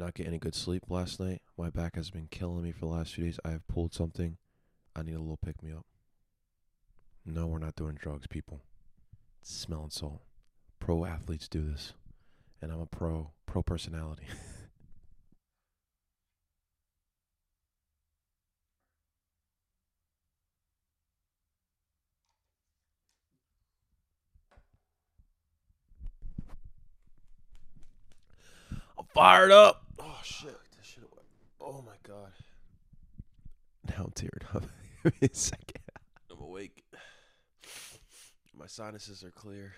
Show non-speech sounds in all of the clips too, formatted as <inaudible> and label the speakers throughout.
Speaker 1: not get any good sleep last night. My back has been killing me for the last few days. I have pulled something. I need a little pick me up. No, we're not doing drugs, people. It's smelling salt. Pro athletes do this. And I'm a pro pro personality. <laughs> I'm fired up. Oh shit. This shit Oh my god. Now I'm teared up. <laughs> Give me a second. I'm awake. My sinuses are clear.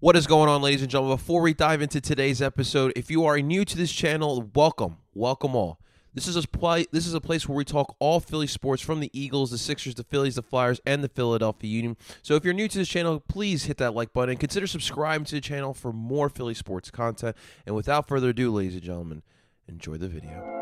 Speaker 1: What is going on, ladies and gentlemen? Before we dive into today's episode, if you are new to this channel, welcome, welcome all. This is a play, This is a place where we talk all Philly sports, from the Eagles, the Sixers, the Phillies, the Flyers, and the Philadelphia Union. So, if you're new to this channel, please hit that like button and consider subscribing to the channel for more Philly sports content. And without further ado, ladies and gentlemen, enjoy the video.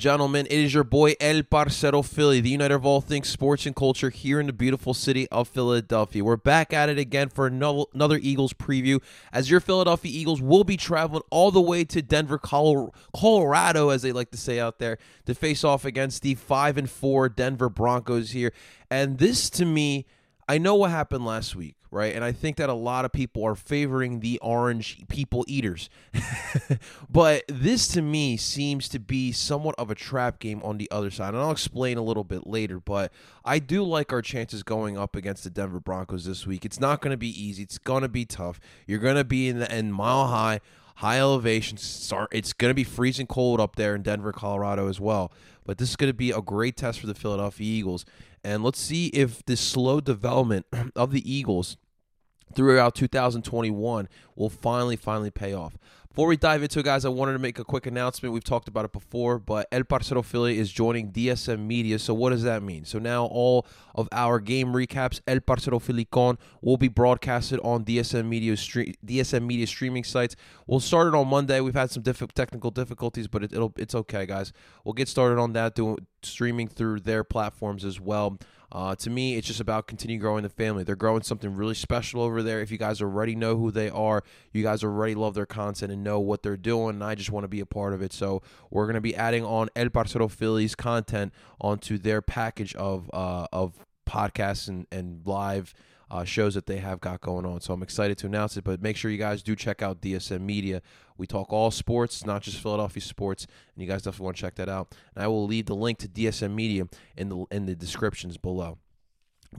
Speaker 1: Gentlemen? It is your boy El Parcero Philly, the uniter of all things sports and culture here in the beautiful city of Philadelphia. We're back at it again for another Eagles preview, as your Philadelphia Eagles will be traveling all the way to Denver, Colorado, as they like to say out there, to face off against the five and four Denver Broncos here. And this, to me, I know what happened last week, right? And I think that a lot of people are favoring the orange people eaters. <laughs> but this to me seems to be somewhat of a trap game on the other side. And I'll explain a little bit later, but I do like our chances going up against the Denver Broncos this week. It's not going to be easy. It's going to be tough. You're going to be in the end mile high, high elevation. Start it's going to be freezing cold up there in Denver, Colorado as well. But this is going to be a great test for the Philadelphia Eagles. And let's see if this slow development <clears throat> of the Eagles throughout 2021 will finally, finally pay off. Before we dive into it, guys, I wanted to make a quick announcement. We've talked about it before, but El Parcero Philly is joining DSM Media. So, what does that mean? So, now all of our game recaps, El Parcero Philly Con, will be broadcasted on DSM Media, stre- DSM Media streaming sites. We'll start it on Monday. We've had some diff- technical difficulties, but it, will it's okay, guys. We'll get started on that, doing streaming through their platforms as well. Uh, to me, it's just about continue growing the family. They're growing something really special over there. If you guys already know who they are, you guys already love their content and know what they're doing, and I just want to be a part of it. So we're going to be adding on El Parcero Phillies content onto their package of uh, of podcasts and, and live – uh, shows that they have got going on. So I'm excited to announce it. But make sure you guys do check out DSM Media. We talk all sports, not just Philadelphia sports, and you guys definitely want to check that out. And I will leave the link to DSM Media in the in the descriptions below.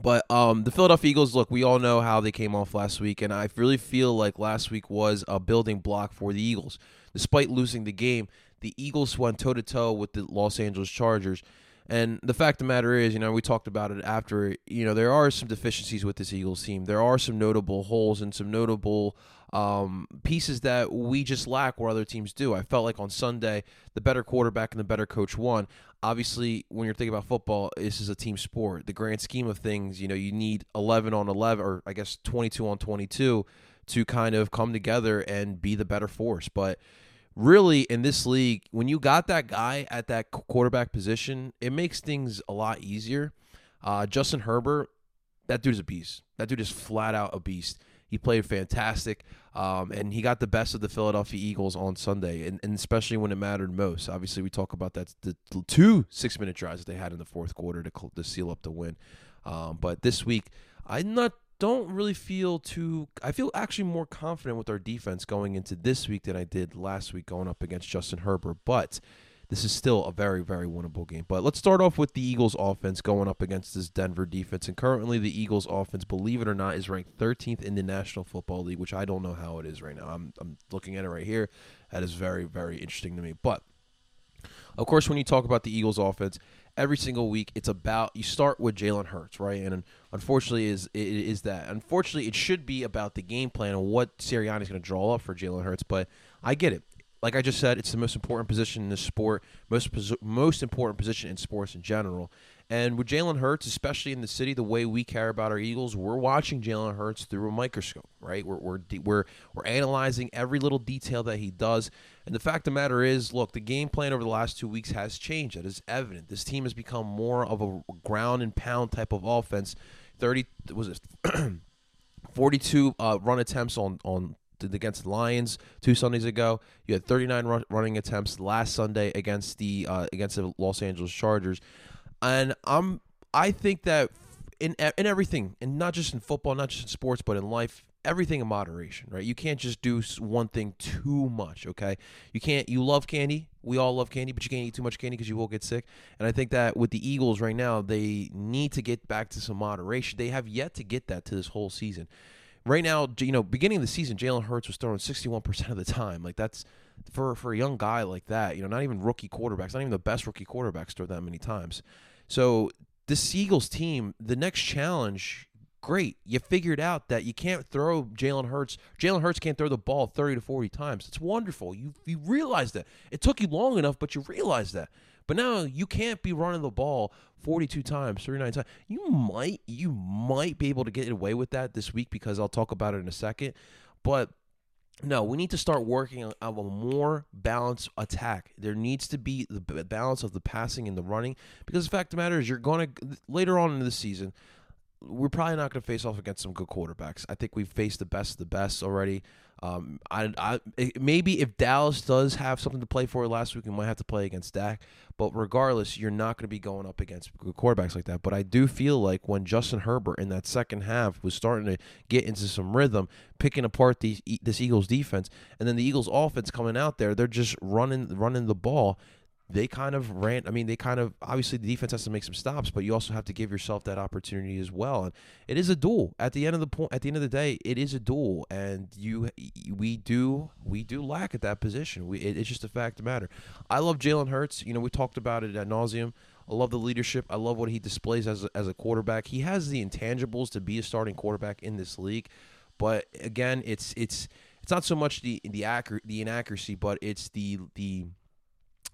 Speaker 1: But um, the Philadelphia Eagles, look, we all know how they came off last week, and I really feel like last week was a building block for the Eagles. Despite losing the game, the Eagles went toe to toe with the Los Angeles Chargers and the fact of the matter is, you know, we talked about it after, you know, there are some deficiencies with this Eagles team. There are some notable holes and some notable um, pieces that we just lack where other teams do. I felt like on Sunday, the better quarterback and the better coach won. Obviously, when you're thinking about football, this is a team sport. The grand scheme of things, you know, you need 11 on 11, or I guess 22 on 22 to kind of come together and be the better force. But really in this league, when you got that guy at that quarterback position, it makes things a lot easier. Uh, Justin Herbert, that dude is a beast. That dude is flat out a beast. He played fantastic, um, and he got the best of the Philadelphia Eagles on Sunday, and, and especially when it mattered most. Obviously, we talk about that the two six minute drives that they had in the fourth quarter to, to seal up the win. Um, but this week, I'm not don't really feel too. I feel actually more confident with our defense going into this week than I did last week going up against Justin Herbert. But this is still a very, very winnable game. But let's start off with the Eagles offense going up against this Denver defense. And currently, the Eagles offense, believe it or not, is ranked 13th in the National Football League, which I don't know how it is right now. I'm, I'm looking at it right here. That is very, very interesting to me. But of course, when you talk about the Eagles offense, every single week. It's about you start with Jalen Hurts, right? And unfortunately, is it is that unfortunately it should be about the game plan and what Sirianni is going to draw up for Jalen Hurts. But I get it. Like I just said, it's the most important position in the sport, most most important position in sports in general. And with Jalen Hurts, especially in the city, the way we care about our Eagles, we're watching Jalen Hurts through a microscope, right? We're, we're, we're, we're analyzing every little detail that he does. And the fact of the matter is, look, the game plan over the last two weeks has changed. That is evident. This team has become more of a ground and pound type of offense. 30, was it <clears throat> 42 uh, run attempts on, on against the Lions two Sundays ago. You had 39 run, running attempts last Sunday against the uh, against the Los Angeles Chargers and I'm I think that in in everything, and not just in football, not just in sports, but in life, everything in moderation, right? You can't just do one thing too much, okay? You can't. You love candy. We all love candy, but you can't eat too much candy because you will get sick. And I think that with the Eagles right now, they need to get back to some moderation. They have yet to get that to this whole season. Right now, you know, beginning of the season, Jalen Hurts was throwing 61% of the time. Like that's for for a young guy like that. You know, not even rookie quarterbacks, not even the best rookie quarterbacks throw that many times. So the Eagles team, the next challenge, great. You figured out that you can't throw Jalen Hurts. Jalen Hurts can't throw the ball 30 to 40 times. It's wonderful. You you realize that. It took you long enough, but you realize that. But now you can't be running the ball 42 times, 39 times. You might you might be able to get away with that this week because I'll talk about it in a second. But no, we need to start working on a more balanced attack. There needs to be the balance of the passing and the running because the fact of the matter is, you're going to later on in the season. We're probably not going to face off against some good quarterbacks. I think we've faced the best of the best already. Um, I, I maybe if Dallas does have something to play for last week, we might have to play against Dak. But regardless, you're not going to be going up against quarterbacks like that. But I do feel like when Justin Herbert in that second half was starting to get into some rhythm, picking apart these this Eagles defense, and then the Eagles offense coming out there, they're just running running the ball they kind of ran. I mean, they kind of obviously the defense has to make some stops, but you also have to give yourself that opportunity as well. And it is a duel at the end of the point. At the end of the day, it is a duel, and you we do we do lack at that position. We it, it's just a fact of matter. I love Jalen Hurts. You know, we talked about it at nauseum. I love the leadership. I love what he displays as a, as a quarterback. He has the intangibles to be a starting quarterback in this league, but again, it's it's it's not so much the the accurate the inaccuracy, but it's the the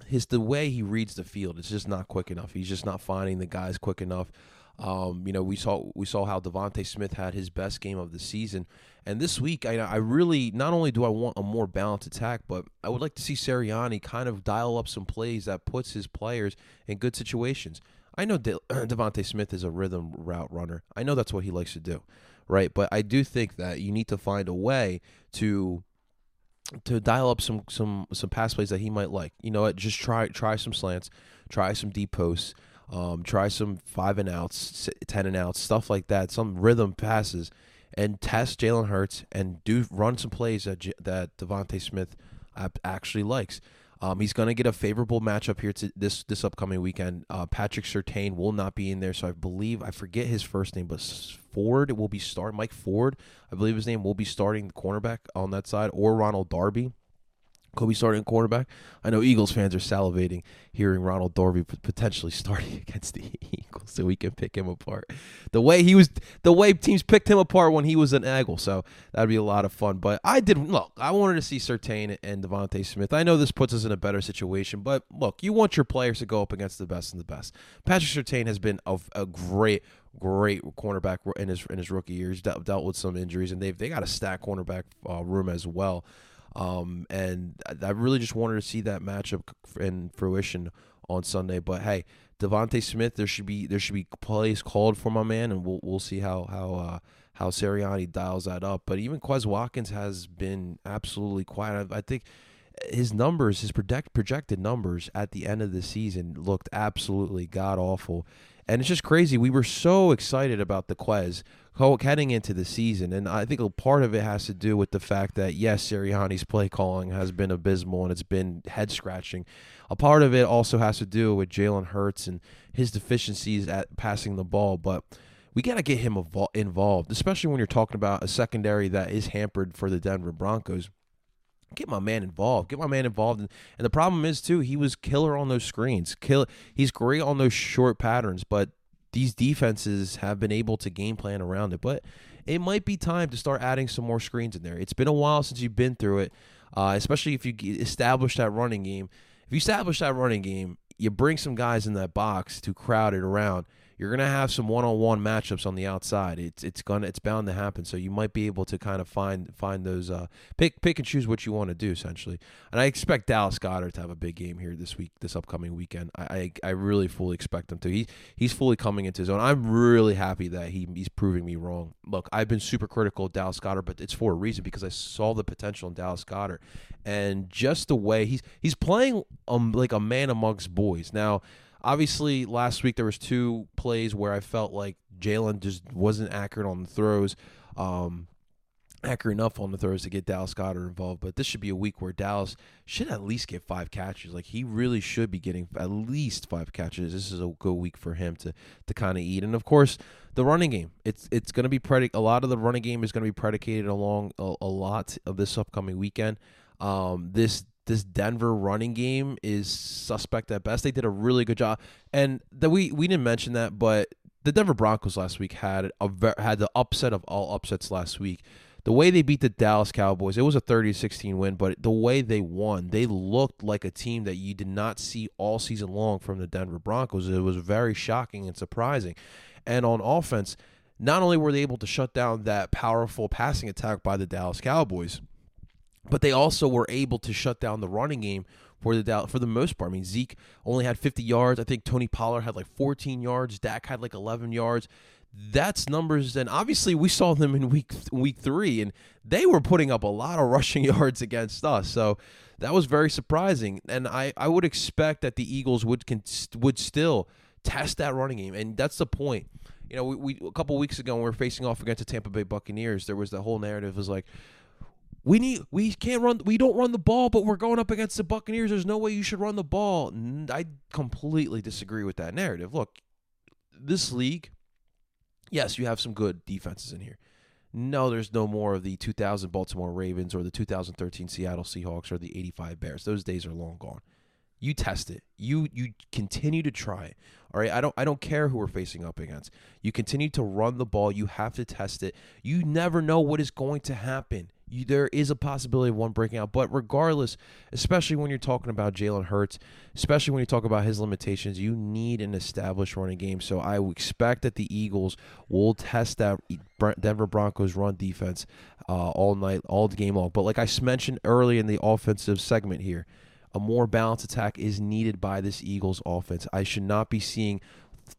Speaker 1: his the way he reads the field is just not quick enough. He's just not finding the guys quick enough. Um, you know, we saw we saw how DeVonta Smith had his best game of the season, and this week I, I really not only do I want a more balanced attack, but I would like to see Sirianni kind of dial up some plays that puts his players in good situations. I know De- <clears throat> DeVonta Smith is a rhythm route runner. I know that's what he likes to do, right? But I do think that you need to find a way to to dial up some some some pass plays that he might like. You know what? Just try try some slants, try some deep posts, um, try some five and outs, ten and outs, stuff like that. Some rhythm passes, and test Jalen Hurts and do run some plays that J- that DeVonta Smith actually likes. Um, he's going to get a favorable matchup here to this this upcoming weekend. Uh, Patrick Surtain will not be in there, so I believe I forget his first name, but Ford will be start. Mike Ford, I believe his name will be starting the cornerback on that side, or Ronald Darby. Kobe starting quarterback. I know Eagles fans are salivating hearing Ronald Darby potentially <laughs> starting against the <laughs> Eagles, so we can pick him apart. The way he was, the way teams picked him apart when he was an Eagle, so that'd be a lot of fun. But I did look. I wanted to see Surtain and DeVonta Smith. I know this puts us in a better situation, but look, you want your players to go up against the best and the best. Patrick Surtain has been a, a great great cornerback in his in his rookie years. Dealt, dealt with some injuries, and they've they got a stack cornerback uh, room as well. Um, and I, really just wanted to see that matchup in fruition on Sunday. But hey, DeVonta Smith, there should be there should be plays called for my man, and we'll we'll see how how uh, how Sirianni dials that up. But even Quez Watkins has been absolutely quiet. I, I think his numbers, his project, projected numbers at the end of the season looked absolutely god awful. And it's just crazy. We were so excited about the Quez heading into the season, and I think a part of it has to do with the fact that yes, Sirianni's play calling has been abysmal and it's been head scratching. A part of it also has to do with Jalen Hurts and his deficiencies at passing the ball, but we got to get him involved, especially when you're talking about a secondary that is hampered for the Denver Broncos. Get my man involved. Get my man involved. And, and the problem is too, he was killer on those screens. Kill. He's great on those short patterns, but these defenses have been able to game plan around it. But it might be time to start adding some more screens in there. It's been a while since you've been through it, uh, especially if you establish that running game. If you establish that running game, you bring some guys in that box to crowd it around you're gonna have some one-on-one matchups on the outside. It's it's gonna it's bound to happen. So you might be able to kind of find find those uh, pick pick and choose what you want to do essentially. And I expect Dallas Goedert to have a big game here this week, this upcoming weekend. I I, I really fully expect him to. He he's fully coming into his own. I'm really happy that he he's proving me wrong. Look, I've been super critical of Dallas Goedert, but it's for a reason because I saw the potential in Dallas Goedert, and just the way he's he's playing um like a man amongst boys now obviously last week there was two plays where I felt like Jalen just wasn't accurate on the throws. Um, accurate enough on the throws to get Dallas Goedert involved, but this should be a week where Dallas should at least get five catches. Like he really should be getting at least five catches. This is a good week for him to to kind of eat. And of course, the running game. It's it's going to be a lot of the running game is going to be predicated along a, a lot of this upcoming weekend. Um, this this Denver running game is suspect at best. They did a really good job, and that we we didn't mention that, but the Denver Broncos last week had a had the upset of all upsets last week. The way they beat the Dallas Cowboys, it was a 30-16 win, but the way they won, they looked like a team that you did not see all season long from the Denver Broncos. It was very shocking and surprising. And on offense, not only were they able to shut down that powerful passing attack by the Dallas Cowboys, but they also were able to shut down the running game for the for the most part. I mean, Zeke only had 50 yards. I think Tony Pollard had like 14 yards. Dak had like 11 yards. That's numbers, and obviously we saw them in week week three, and they were putting up a lot of rushing <laughs> yards against us. So that was very surprising, and I, I would expect that the Eagles would would still test that running game, and that's the point. You know, we, we a couple weeks ago when we were facing off against the Tampa Bay Buccaneers, there was the whole narrative was like, we need we can't run we don't run the ball but we're going up against the buccaneers. There's no way you should run the ball. I completely disagree with that narrative. Look this league yes you have some good defenses in here. No there's no more of the 2000 baltimore ravens or the 2013 seattle seahawks or the 85 bears. Those days are long gone. You test it. You you continue to try all right? I don't i don't care who we're facing up against. You continue to run the ball. You have to test it. You never know what is going to happen you, there is a possibility of one breaking out. But regardless, especially when you're talking about Jalen Hurts, especially when you talk about his limitations, you need an established running game. So I expect that the Eagles will test that Denver Broncos run defense uh, all night, all the game long. But like I mentioned early in the offensive segment here, a more balanced attack is needed by this Eagles offense. I should not be seeing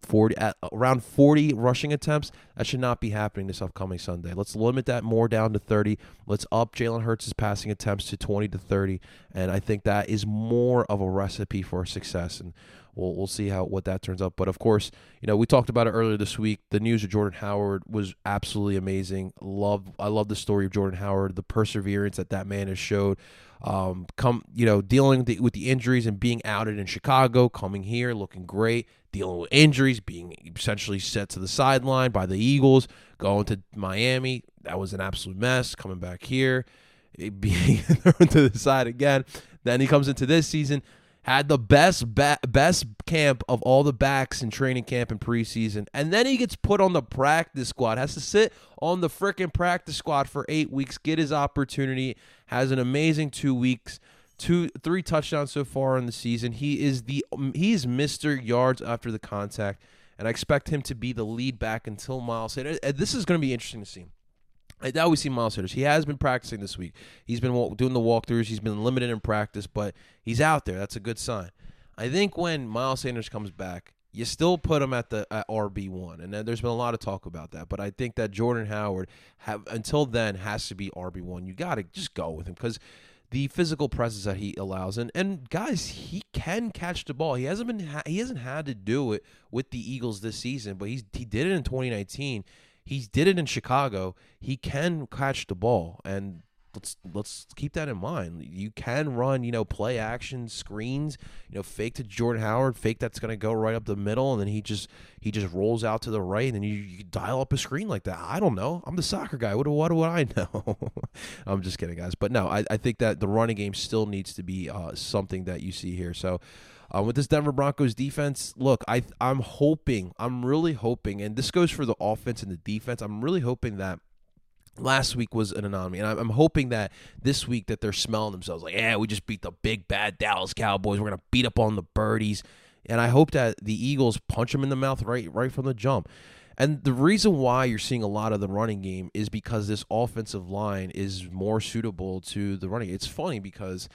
Speaker 1: 40 at around 40 rushing attempts. That should not be happening this upcoming Sunday. Let's limit that more down to 30. Let's up Jalen Hurts' passing attempts to 20 to 30, and I think that is more of a recipe for success. And we'll we'll see how what that turns out. But of course, you know we talked about it earlier this week. The news of Jordan Howard was absolutely amazing. Love I love the story of Jordan Howard, the perseverance that that man has showed. Um, come you know dealing the, with the injuries and being outed in Chicago, coming here looking great, dealing with injuries, being essentially set to the sideline by the Eagles, going to Miami. That was an absolute mess. Coming back here, <laughs> being thrown to the side again. Then he comes into this season, had the best ba- best camp of all the backs in training camp and preseason, and then he gets put on the practice squad. Has to sit on the freaking practice squad for eight weeks, get his opportunity. Has an amazing two weeks two three touchdowns so far in the season. He is the um, he is Mr. Yards after the contact, and I expect him to be the lead back until Miles Sanders. This is going to be interesting to see. I always see Miles Sanders. He has been practicing this week. He's been doing the walkthroughs. He's been limited in practice, but he's out there. That's a good sign. I think when Miles Sanders comes back, you still put him at the RB one, and there's been a lot of talk about that. But I think that Jordan Howard have until then has to be RB one. You got to just go with him because the physical presence that he allows. And and guys he can catch the ball. He hasn't been ha- he hasn't had to do it with the Eagles this season but he's he did it in 2019 he did it in Chicago. He can catch the ball. And let's let's keep that in mind. You can run, you know, play action screens, you know, fake to Jordan Howard, fake that's going to go right up the middle, and then he just he just rolls out to the right, and then you, you dial up a screen like that. I don't know. I'm the soccer guy. What what do I <laughs> know? I'm just kidding, guys. But no, I, I think that the running game still needs to be uh, something that you see here. So. Uh, with this Denver Broncos defense, look, I I'm hoping, I'm really hoping, and this goes for the offense and the defense. I'm really hoping that last week was an anomaly and I'm, hoping that this week that they're smelling themselves like yeah we just beat the big bad dallas cowboys. We're gonna beat up on the birdies. And i hope that the eagles punch them in the mouth right right from the jump. And the reason why you're seeing a lot of the running game is because this offensive line is more suitable to the running. It's funny because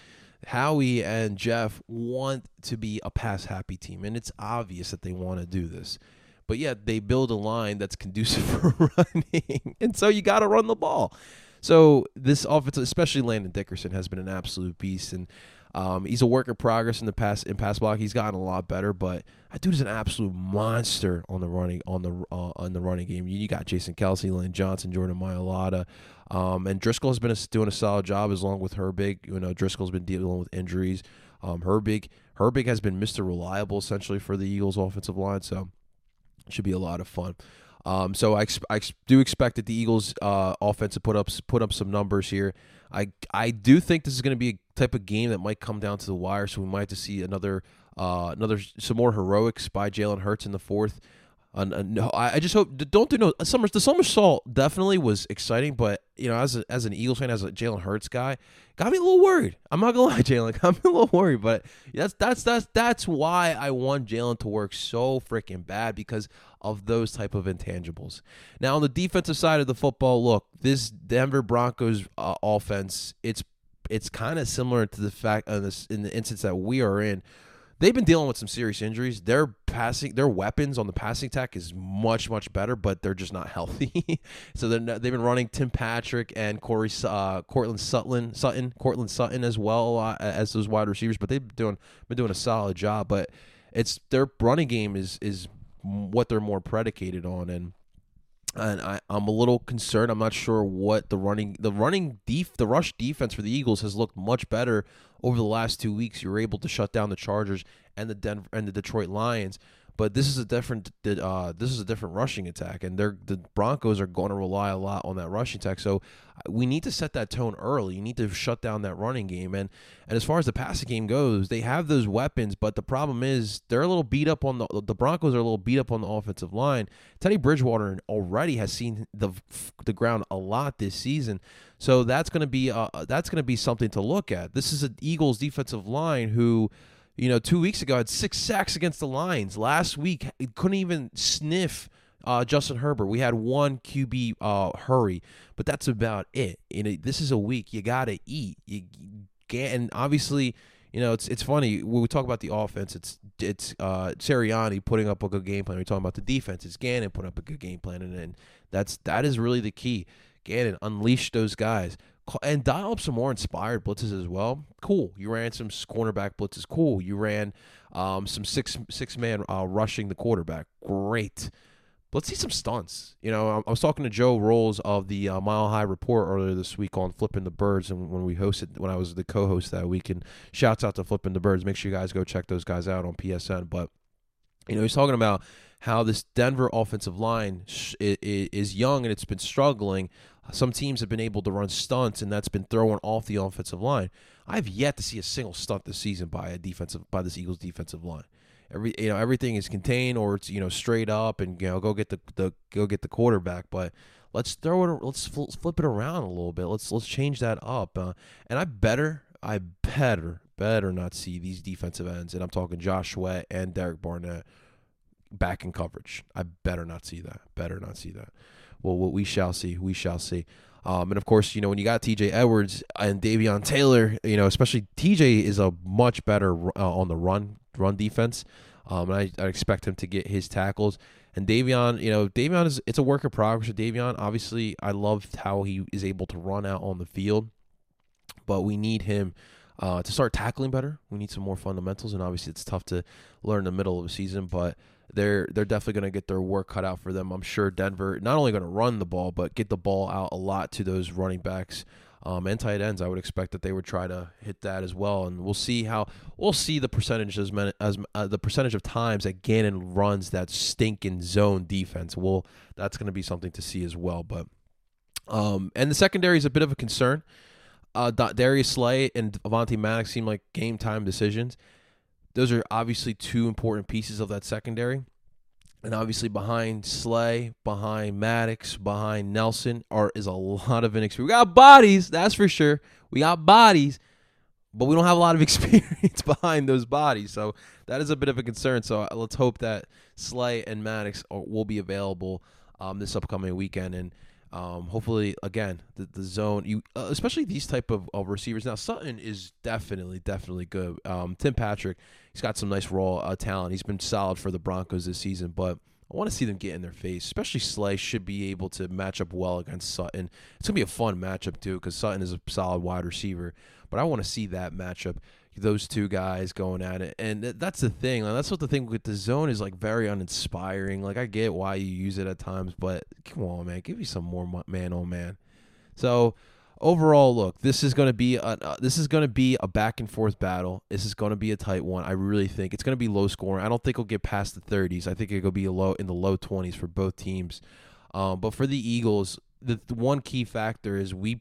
Speaker 1: howie and jeff want to be a pass happy team and it's obvious that they want to do this but yet they build a line that's conducive <laughs> for running. and so you got to run the ball. So this offense, especially Landon Dickerson, has been an absolute beast, and um, he's a work in progress in the pass in pass block. He's gotten a lot better, but that dude is an absolute monster on the running on the uh, on the running game. You, got Jason Kelce, Lane Johnson, Jordan Mailata, um, and Driscoll has been a, doing a solid job as long with Herbig. You know, Driscoll's been dealing with injuries. Um, Herbig Herbig has been Mr. Reliable essentially for the Eagles' offensive line. So should be a lot of fun. Um, so I, I do expect that the Eagles' uh, offense to put up put up some numbers here. I I do think this is going to be a type of game that might come down to the wire. So we might have to see another uh, another some more heroics by Jalen Hurts in the fourth. Uh, no, I, I just hope don't do no summer. The somersault definitely was exciting, but you know, as a, as an Eagles fan, as a Jalen Hurts guy, got me a little worried. I'm not gonna <laughs> lie, Jalen, me a little worried. But that's that's that's that's why I want Jalen to work so freaking bad because of those type of intangibles. Now on the defensive side of the football, look, this Denver Broncos uh, offense, it's it's kind of similar to the fact uh, this, in the instance that we are in they've been dealing with some serious injuries. Their passing, their weapons on the passing attack is much much better, but they're just not <laughs> healthy. so they've been running Tim Patrick and Corey uh, Courtland Sutton, Sutton, Courtland Sutton as well uh, as those wide receivers. But they've been doing been doing a solid job. But it's their running game is is what they're more predicated on and and I, I'm a little concerned. I'm not sure what the running the running def the rush defense for the Eagles has looked much better over the last two weeks. You were able to shut down the Chargers and the Denver and the Detroit Lions, but this is a different uh, this is a different rushing attack, and they're the Broncos are going to rely a lot on that rushing attack. So uh, we need to set that tone early. You need to shut down that running game, and and as far as the passing game goes, they have those weapons, but the problem is they're a little beat up on the the Broncos are a little beat up on the offensive line. Teddy Bridgewater already has seen the the ground a lot this season. So that's going to be uh, that's going to be something to look at. This is an Eagles defensive line who you know, two weeks ago had six sacks against the Lions. Last week, couldn't even sniff uh, Justin Herbert. We had one QB uh, hurry, but that's about it. You know, this is a week you got to eat. You and obviously, you know, it's it's funny when we talk about the offense. It's it's uh, Sirianni putting up a good game plan. We're talking about the defense. It's Gannon putting up a good game plan, and, and that's that is really the key. Gannon unleash those guys and dial up some more inspired blitzes as well. Cool. You ran some cornerback blitzes. Cool. You ran um, some six six man uh, rushing the quarterback. Great. let's see some stunts. You know, I was talking to Joe Rowles of the uh, Mile High Report earlier this week on Flipping the Birds, and when we hosted, when I was the co-host that week, and shouts out to Flipping the Birds. Make sure you guys go check those guys out on PSN. But you know, he's talking about how this Denver offensive line is young and it's been struggling. Some teams have been able to run stunts, and that's been thrown off the offensive line. I've yet to see a single stunt this season by a defensive by this Eagles defensive line. Every you know everything is contained or it's you know straight up and you know go get the, the go get the quarterback. But let's throw it. Let's flip it around a little bit. Let's let's change that up. Uh, and I better I better better not see these defensive ends, and I'm talking Josh Sweat and Derek Barnett back in coverage. I better not see that. Better not see that well, what we shall see, we shall see. Um, and of course, you know when you got T.J. Edwards and Davion Taylor, you know especially T.J. is a much better uh, on the run run defense. Um, and I, I, expect him to get his tackles. And Davion, you know, Davion is it's a work in progress with Davion. Obviously, I love how he is able to run out on the field, but we need him uh, to start tackling better. We need some more fundamentals, and obviously, it's tough to learn in the middle of the season, but they're they're definitely going to get their work cut out for them. I'm sure Denver not only going to run the ball, but get the ball out a lot to those running backs. Um, and tight ends, I would expect that they would try to hit that as well, and we'll see how we'll see the percentage as, many, as uh, the percentage of times that Gannon runs that stinking zone defense. Well, that's going to be something to see as well. But um, and the secondary is a bit of a concern. Uh, Darius Slay and Avonte Maddox seem like game time decisions. Those are obviously two important pieces of that secondary. And obviously behind Slay, behind Maddox, behind Nelson are is a lot of inexperience. We got bodies, that's for sure. We got bodies, but we don't have a lot of <laughs> experience behind those bodies. So that is a bit of a concern. So uh, let's hope that Slay and Maddox will be available um, this upcoming weekend. And um, hopefully, again, the, the zone, you uh, especially these type of, of receivers. Now, Sutton is definitely, definitely good. Um, Tim Patrick, he's got some nice raw uh, talent. He's been solid for the Broncos this season, but I want to see them get in their face. Especially Slay should be able to match up well against Sutton. It's gonna be a fun matchup too, because Sutton is a solid wide receiver. But I want to see that matchup those two guys going at it. And that's the thing. Like, that's what the thing with the zone is like very uninspiring. Like I get why you use it at times, but come on, man, give me some more man on man. So overall, look, this is going to be a uh, this is going to be a back and forth battle. This is going to be a tight one. I really think it's going to be low scoring. I don't think it'll get past the 30s. I think it'll be low in the low 20s for both teams. Um, but for the Eagles, the, the one key factor is we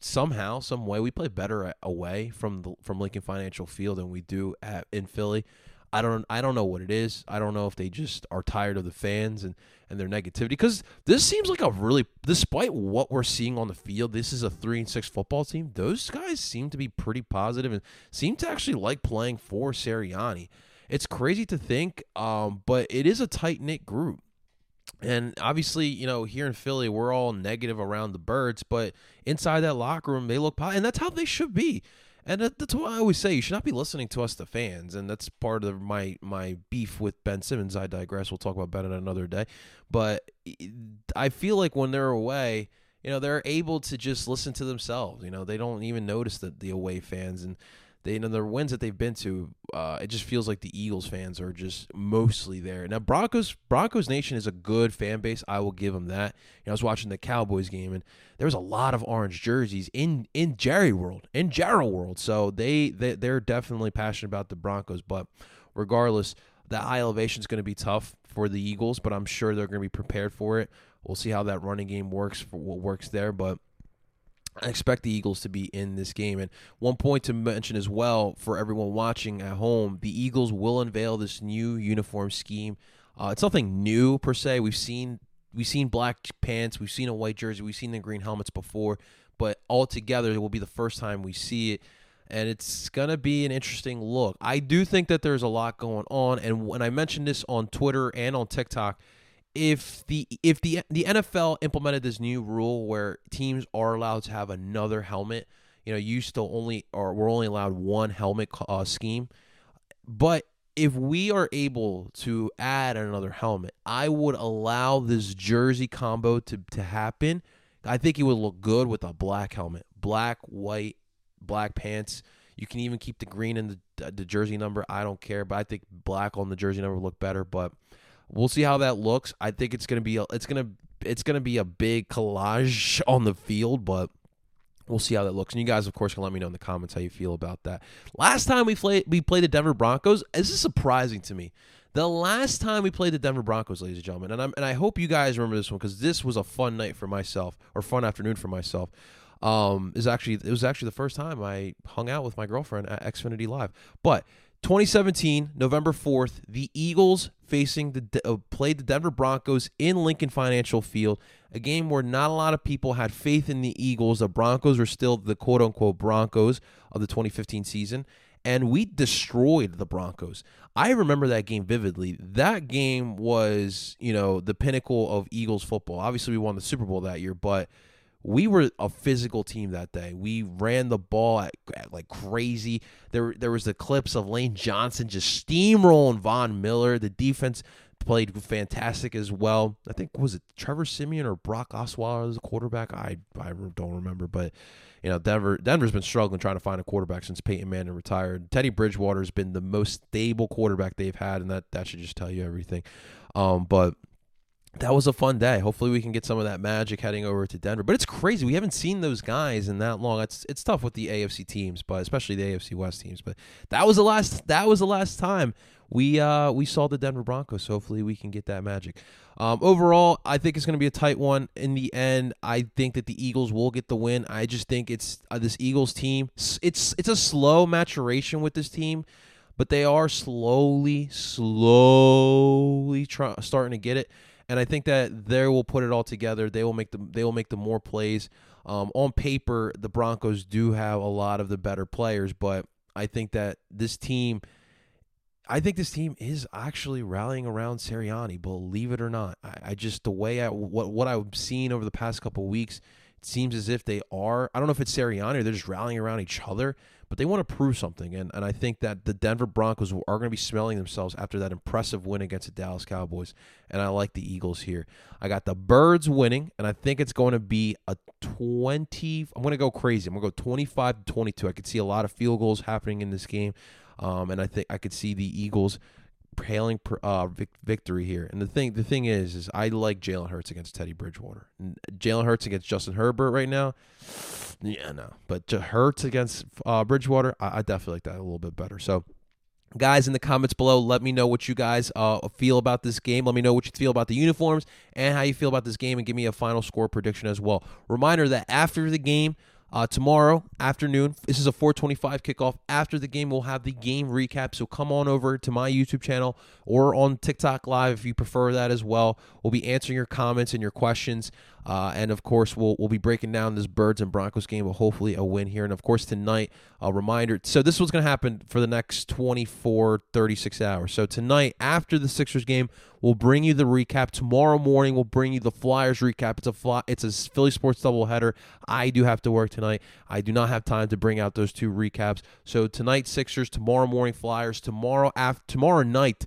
Speaker 1: somehow, some way, we play better away from the, from Lincoln Financial Field than we do at in Philly. I don't I don't know what it is. I don't know if they just are tired of the fans and and their negativity because this seems like a really despite what we're seeing on the field, this is a 3 and 6 football team. Those guys seem to be pretty positive and seem to actually like playing for Sirianni. It's crazy to think um, but it is a tight-knit group. And obviously, you know, here in Philly, we're all negative around the birds, but inside that locker room, they look positive, and that's how they should be. And that's what I always say. You should not be listening to us, the fans, and that's part of my my beef with Ben Simmons. I digress. We'll talk about Ben another day. But I feel like when they're away, you know, they're able to just listen to themselves. You know, they don't even notice that the away fans and they you know the wins that they've been to, uh, it just feels like the Eagles fans are just mostly there. Now Broncos Broncos Nation is a good fan base. I will give them that. You know, I was watching the Cowboys game and there was a lot of orange jerseys in in Jerry World, in Jarrell World. So they they they're definitely passionate about the Broncos. But regardless, that high elevation is going to be tough for the Eagles, but I'm sure they're going to be prepared for it. We'll see how that running game works for what works there, but I expect the Eagles to be in this game. And one point to mention as well for everyone watching at home the Eagles will unveil this new uniform scheme. Uh, it's nothing new per se. We've seen we've seen black pants, we've seen a white jersey, we've seen the green helmets before, but altogether it will be the first time we see it. And it's gonna be an interesting look. I do think that there's a lot going on, and when I mentioned this on Twitter and on TikTok, if the if the the NFL implemented this new rule where teams are allowed to have another helmet, you know, you still only or we're only allowed one helmet uh, scheme, but if we are able to add another helmet, I would allow this jersey combo to to happen. I think it would look good with a black helmet, black, white, black pants. You can even keep the green in the the jersey number. I don't care, but I think black on the jersey number would look better. But We'll see how that looks. I think it's gonna be a, it's gonna it's gonna be a big collage <laughs> on the field, but we'll see how that looks. And you guys, of course, can let me know in the comments how you feel about that. Last time we played we played the Denver Broncos, this is surprising to me. The last time we played the Denver Broncos, ladies and gentlemen, and and I hope you guys remember this one because this was a fun night for myself or fun afternoon for myself. Um, is actually it was actually the first time I hung out with my girlfriend at Xfinity Live, but 2017, November 4th, the Eagles facing the uh, played the Denver Broncos in Lincoln Financial Field, a game where not a lot of people had faith in the Eagles. The Broncos were still the quote unquote Broncos of the 2015 season, and we destroyed the Broncos. I remember that game vividly. That game was, you know, the pinnacle of Eagles football. Obviously, we won the Super Bowl that year, but we were a physical team that day. We ran the ball at, at, like crazy. There, there was the clips of Lane Johnson just steamrolling Von Miller. The defense played fantastic as well. I think was it Trevor Siemian or Brock Osweiler as a quarterback. I I don't remember, but you know Denver Denver's been struggling trying to find a quarterback since Peyton Manning retired. Teddy Bridgewater has been the most stable quarterback they've had, and that that should just tell you everything. Um, but that was a fun day. Hopefully, we can get some of that magic heading over to Denver. But it's crazy. We haven't seen those guys in that long. It's it's tough with the AFC teams, but especially the AFC West teams. But that was the last. That was the last time we uh, we saw the Denver Broncos. Hopefully, we can get that magic. Um, overall, I think it's going to be a tight one. In the end, I think that the Eagles will get the win. I just think it's uh, this Eagles team. It's it's a slow maturation with this team but they are slowly, slowly try, starting to get it and I think that they will put it all together. They will make the they will make the more plays. Um, on paper, the Broncos do have a lot of the better players, but I think that this team, I think this team is actually rallying around Sirianni. Believe it or not, I, I just the way I what what I've seen over the past couple weeks, it seems as if they are. I don't know if it's Sirianni or they're just rallying around each other but they want to prove something. And, and I think that the Denver Broncos are going to be smelling themselves after that impressive win against the Dallas Cowboys. And I like the Eagles here. I got the Birds winning, and I think it's going to be a 20. I'm going to go crazy. I'm going to go 25 to 22. I could see a lot of field goals happening in this game. Um, and I think I could see the Eagles hailing uh, victory here. And the thing, the thing is, is I like Jalen Hurts against Teddy Bridgewater. Jalen Hurts against Justin Herbert right now. Yeah, no. But Hurts against uh, Bridgewater, I, I definitely like that a little bit better. So, guys in the comments below let me know what you guys uh, feel about this game let me know what you feel about the uniforms and how you feel about this game and give me a final score prediction as well reminder that after the game uh, tomorrow afternoon, this is a 425 kickoff. After the game, we'll have the game recap. So come on over to my YouTube channel or on TikTok Live if you prefer that as well. We'll be answering your comments and your questions. Uh, and of course, we'll, we'll be breaking down this Birds and Broncos game, but hopefully a win here. And of course, tonight, a reminder. So this was going to happen for the next 24, 36 hours. So tonight, after the Sixers game, we'll bring you the recap. Tomorrow morning, we'll bring you the Flyers recap. It's a fly, it's a Philly Sports doubleheader. I do have to work tonight. I do not have time to bring out those two recaps. So tonight, Sixers. Tomorrow morning, Flyers. Tomorrow after tomorrow night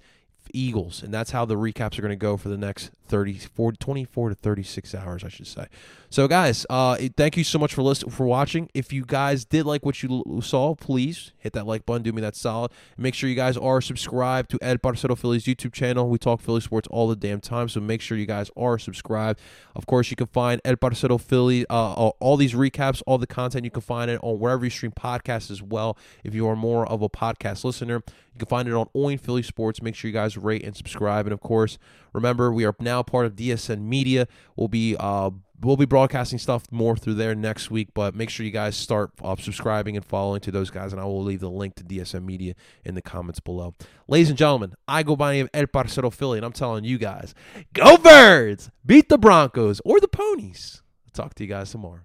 Speaker 1: Eagles. And that's how the recaps are going to go for the next 30, 40, 24 to 36 hours, I should say. So, guys, uh, thank you so much for listening, for watching. If you guys did like what you saw, please hit that like button. Do me that solid. Make sure you guys are subscribed to El Parcero Phillies YouTube channel. We talk Philly sports all the damn time. So make sure you guys are subscribed. Of course, you can find El Parcero Philly, uh, all, all these recaps, all the content. You can find it on wherever you stream podcasts as well. If you are more of a podcast listener, you can find it on Oin Philly Sports. Make sure you guys rate and subscribe. And of course, remember we are now part of DSM Media. We'll be uh, we'll be broadcasting stuff more through there next week. But make sure you guys start uh, subscribing and following to those guys, and I will leave the link to DSM Media in the comments below. Ladies and gentlemen, I go by the name El Parcero Philly, and I'm telling you guys, go Birds, beat the Broncos or the Ponies. I'll talk to you guys tomorrow.